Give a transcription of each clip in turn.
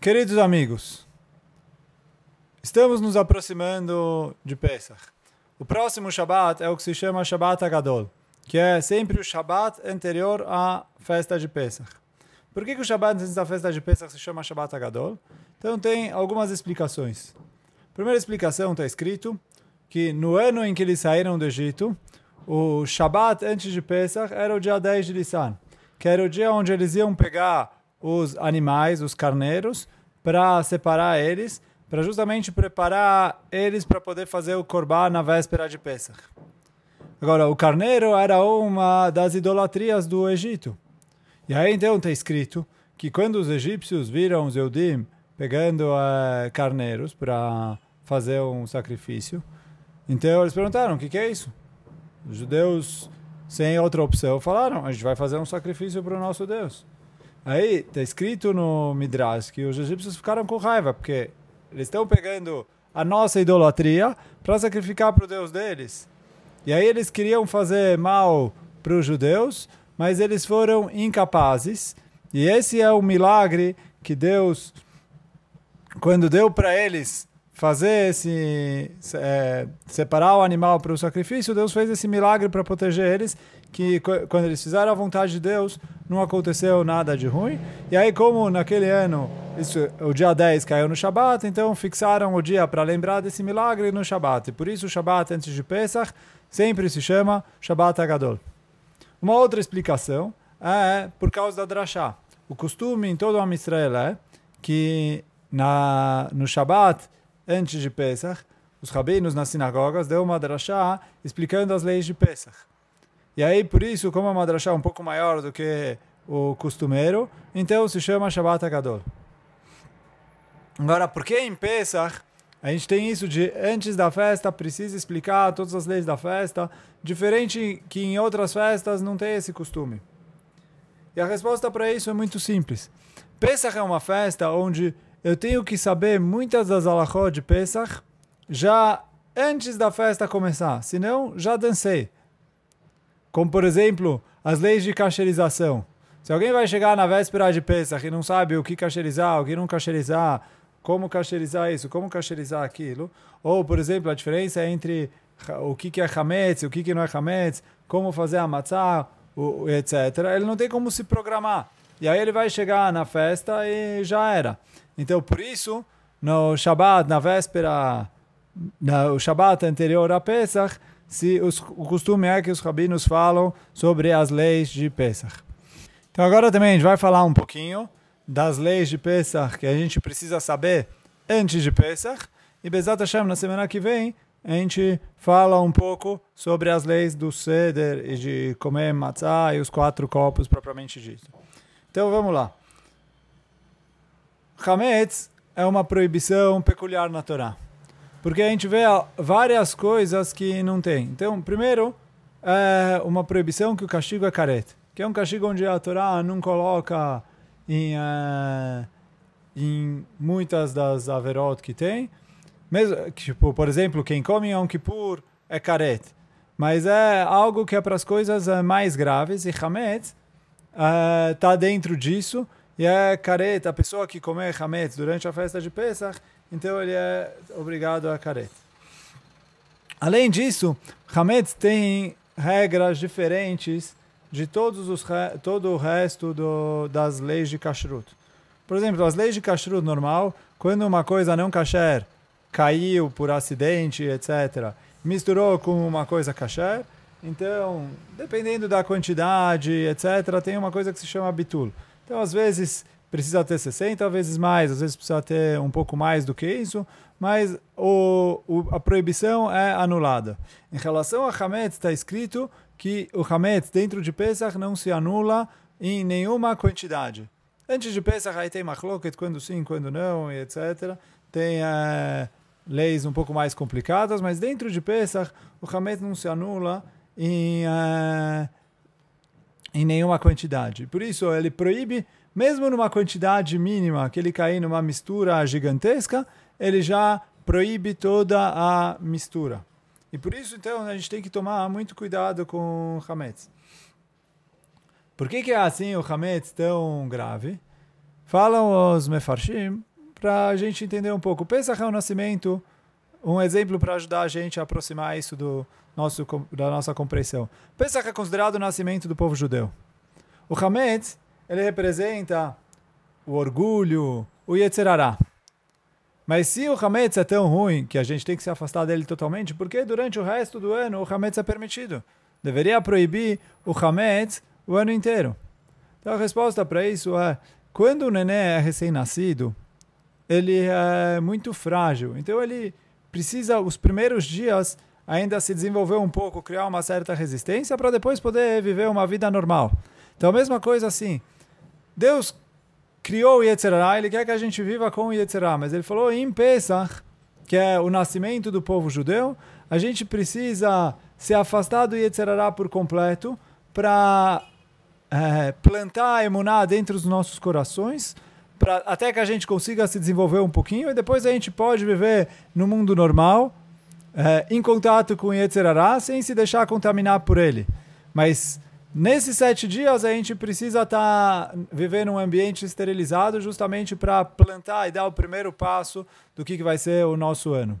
Queridos amigos, estamos nos aproximando de Pesach. O próximo Shabat é o que se chama Shabat Agadol, que é sempre o Shabat anterior à festa de Pesach. Por que, que o Shabat antes da festa de Pesach se chama Shabat Agadol? Então tem algumas explicações. Primeira explicação está escrito que no ano em que eles saíram do Egito, o Shabat antes de Pesach era o dia 10 de Nissan, que era o dia onde eles iam pegar os animais, os carneiros, para separar eles, para justamente preparar eles para poder fazer o korban na véspera de Pesach. Agora, o carneiro era uma das idolatrias do Egito. E aí então está escrito que quando os egípcios viram os Eudim pegando uh, carneiros para fazer um sacrifício, então eles perguntaram, o que, que é isso? Os judeus, sem outra opção, falaram, a gente vai fazer um sacrifício para o nosso Deus. Aí está escrito no Midrash que os egípcios ficaram com raiva, porque eles estão pegando a nossa idolatria para sacrificar para o Deus deles. E aí eles queriam fazer mal para os judeus, mas eles foram incapazes. E esse é o milagre que Deus, quando deu para eles fazer esse é, separar o animal para o sacrifício, Deus fez esse milagre para proteger eles, que quando eles fizeram a vontade de Deus, não aconteceu nada de ruim. E aí, como naquele ano, isso, o dia 10 caiu no Shabat, então fixaram o dia para lembrar desse milagre no Shabat. E por isso o Shabat antes de Pesach sempre se chama Shabat Agadol. Uma outra explicação é por causa da drachá. O costume em todo o Israel é que na, no Shabat antes de Pesach, os rabinos nas sinagogas deu uma drachá explicando as leis de Pesach. E aí, por isso, como é uma drachá um pouco maior do que o costumeiro, então se chama Shabbat Agadol. Agora, por que em Pesach a gente tem isso de antes da festa precisa explicar todas as leis da festa, diferente que em outras festas não tem esse costume? E a resposta para isso é muito simples. Pesach é uma festa onde eu tenho que saber muitas das alahot de Pesach já antes da festa começar, senão já dancei. Como, por exemplo, as leis de cacherização. Se alguém vai chegar na véspera de Pesach e não sabe o que cacherizar, o que não cacherizar, como cacherizar isso, como cacherizar aquilo, ou, por exemplo, a diferença entre o que, é hametz, o que, que não é hametz, como fazer a matzah, etc., ele não tem como se programar. E aí ele vai chegar na festa e já era. Então, por isso, no Shabbat, na véspera, no Shabbat anterior a Pesach, se os, o costume é que os rabinos falam sobre as leis de Pesach. Então, agora também a gente vai falar um pouquinho das leis de Pesach que a gente precisa saber antes de Pesach. E Bezat Hashem, na semana que vem, a gente fala um pouco sobre as leis do Seder e de comer matzah e os quatro copos propriamente dito. Então, vamos lá. Hametz é uma proibição peculiar na Torá. Porque a gente vê várias coisas que não tem. Então, primeiro, é uma proibição que o castigo é careta. Que é um castigo onde a Torá não coloca em, é, em muitas das averot que tem. Mesmo, tipo, por exemplo, quem come em Yom Kippur é careta. Mas é algo que é para as coisas é, mais graves. E Hametz está é, dentro disso e é careta, a pessoa que comer hametz durante a festa de Pesach, então ele é obrigado a careta. Além disso, hametz tem regras diferentes de todos os todo o resto do, das leis de kashrut. Por exemplo, as leis de kashrut normal, quando uma coisa não kasher caiu por acidente, etc., misturou com uma coisa kasher, então, dependendo da quantidade, etc., tem uma coisa que se chama bitul. Então, às vezes precisa ter 60 vezes mais, às vezes precisa ter um pouco mais do que isso, mas o, o, a proibição é anulada. Em relação a Hametz, está escrito que o Hametz dentro de Pesach não se anula em nenhuma quantidade. Antes de Pesach aí tem machloket, quando sim, quando não, e etc. Tem é, leis um pouco mais complicadas, mas dentro de Pesach o Hametz não se anula em... É, em nenhuma quantidade. Por isso, ele proíbe, mesmo numa quantidade mínima, que ele cair numa mistura gigantesca, ele já proíbe toda a mistura. E por isso, então, a gente tem que tomar muito cuidado com o Hametz. Por que, que é assim o Hametz tão grave? Falam os Mefarshim, para a gente entender um pouco. Pesach é o nascimento, um exemplo para ajudar a gente a aproximar isso do nosso, da nossa compreensão. Pesach é considerado o nascimento do povo judeu. O Hametz, ele representa o orgulho, o Yetzerará. Mas se o Hametz é tão ruim que a gente tem que se afastar dele totalmente, porque durante o resto do ano o Hametz é permitido? Deveria proibir o Hametz o ano inteiro. Então a resposta para isso é, quando o neném é recém-nascido, ele é muito frágil. Então ele precisa, os primeiros dias, ainda se desenvolver um pouco, criar uma certa resistência para depois poder viver uma vida normal. Então a mesma coisa assim, Deus criou o Yetzirah, ele quer que a gente viva com o Yetzirah, mas ele falou em Pesach, que é o nascimento do povo judeu, a gente precisa se afastar do Yetzirah por completo para é, plantar a emuná dentro dos nossos corações, pra, até que a gente consiga se desenvolver um pouquinho e depois a gente pode viver no mundo normal, é, em contato com o Yetzirah, sem se deixar contaminar por ele. Mas nesses sete dias a gente precisa estar tá vivendo um ambiente esterilizado justamente para plantar e dar o primeiro passo do que, que vai ser o nosso ano.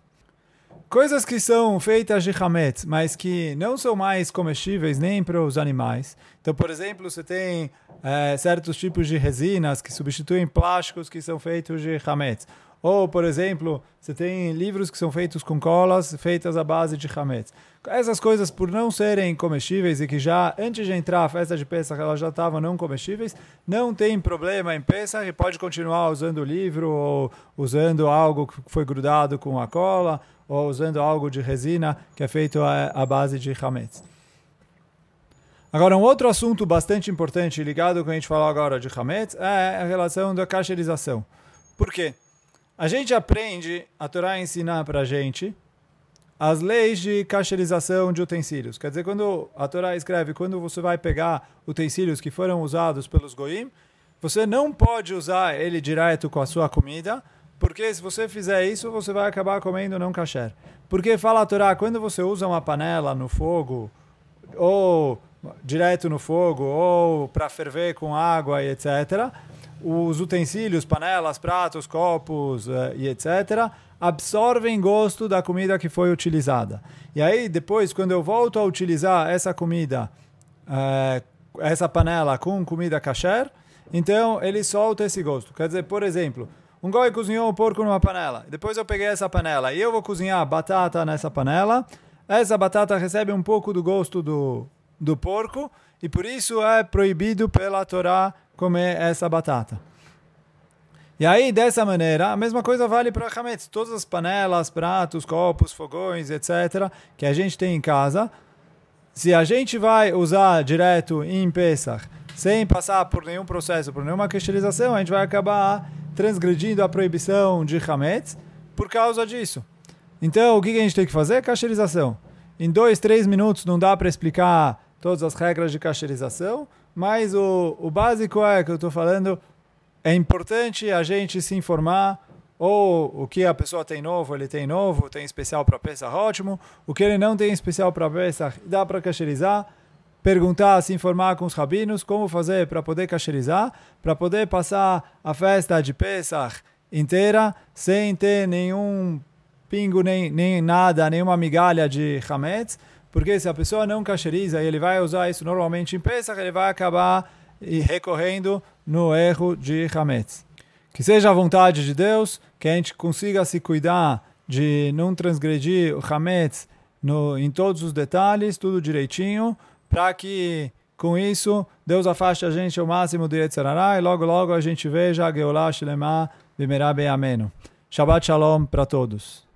Coisas que são feitas de hametz, mas que não são mais comestíveis nem para os animais. Então, por exemplo, você tem é, certos tipos de resinas que substituem plásticos que são feitos de hametz. Ou, por exemplo, você tem livros que são feitos com colas feitas à base de hametz. Essas coisas, por não serem comestíveis e que já antes de entrar a festa de Pesach elas já estavam não comestíveis, não tem problema em Pesach e pode continuar usando o livro ou usando algo que foi grudado com a cola ou usando algo de resina que é feito à, base de hametz. Agora, um outro assunto bastante importante ligado com a gente falou agora de hametz é a relação da cacherização. Por quê? A gente aprende, a Torá ensinar para a gente as leis de cacherização de utensílios. Quer dizer, quando a Torá escreve, quando você vai pegar utensílios que foram usados pelos goim, você não pode usar ele direto com a sua comida, porque se você fizer isso, você vai acabar comendo não kasher. Porque fala a Torá, quando você usa uma panela no fogo, ou direto no fogo, ou para ferver com água e etc., os utensílios, panelas, pratos, copos uh, e etc., absorvem gosto da comida que foi utilizada. E aí, depois, quando eu volto a utilizar essa comida, uh, essa panela com comida kasher, então ele solta esse gosto. Quer dizer, por exemplo, um goi cozinhou o porco numa panela. Depois eu peguei essa panela e eu vou cozinhar batata nessa panela. Essa batata recebe um pouco do gosto do, do porco e por isso é proibido pela Torá comer essa batata. E aí, dessa maneira, a mesma coisa vale para Hametz. Todas as panelas, pratos, copos, fogões, etc., que a gente tem em casa, se a gente vai usar direto em Pesach, sem passar por nenhum processo, por nenhuma cristalização, a gente vai acabar transgredindo a proibição de Hametz por causa disso. Então, o que a gente tem que fazer? Cacherização. Em dois, três minutos não dá para explicar todas as regras de cacherização, mas o, o básico é que eu estou falando, é importante a gente se informar ou o que a pessoa tem novo, ele tem novo, tem especial para Pesach, ótimo. O que ele não tem especial para Pesach, dá para cacherizar perguntar, se informar com os rabinos como fazer para poder cacherizar, para poder passar a festa de Pesach inteira sem ter nenhum pingo, nem, nem nada, nenhuma migalha de Hametz, porque se a pessoa não cacheriza e ele vai usar isso normalmente em Pesach, ele vai acabar recorrendo no erro de Hametz. Que seja a vontade de Deus, que a gente consiga se cuidar de não transgredir o Hametz no, em todos os detalhes, tudo direitinho, para que com isso Deus afaste a gente ao máximo do Yetzirará e logo logo a gente veja a Geulah Shlema Bimerabe Ameno. Shabbat Shalom para todos.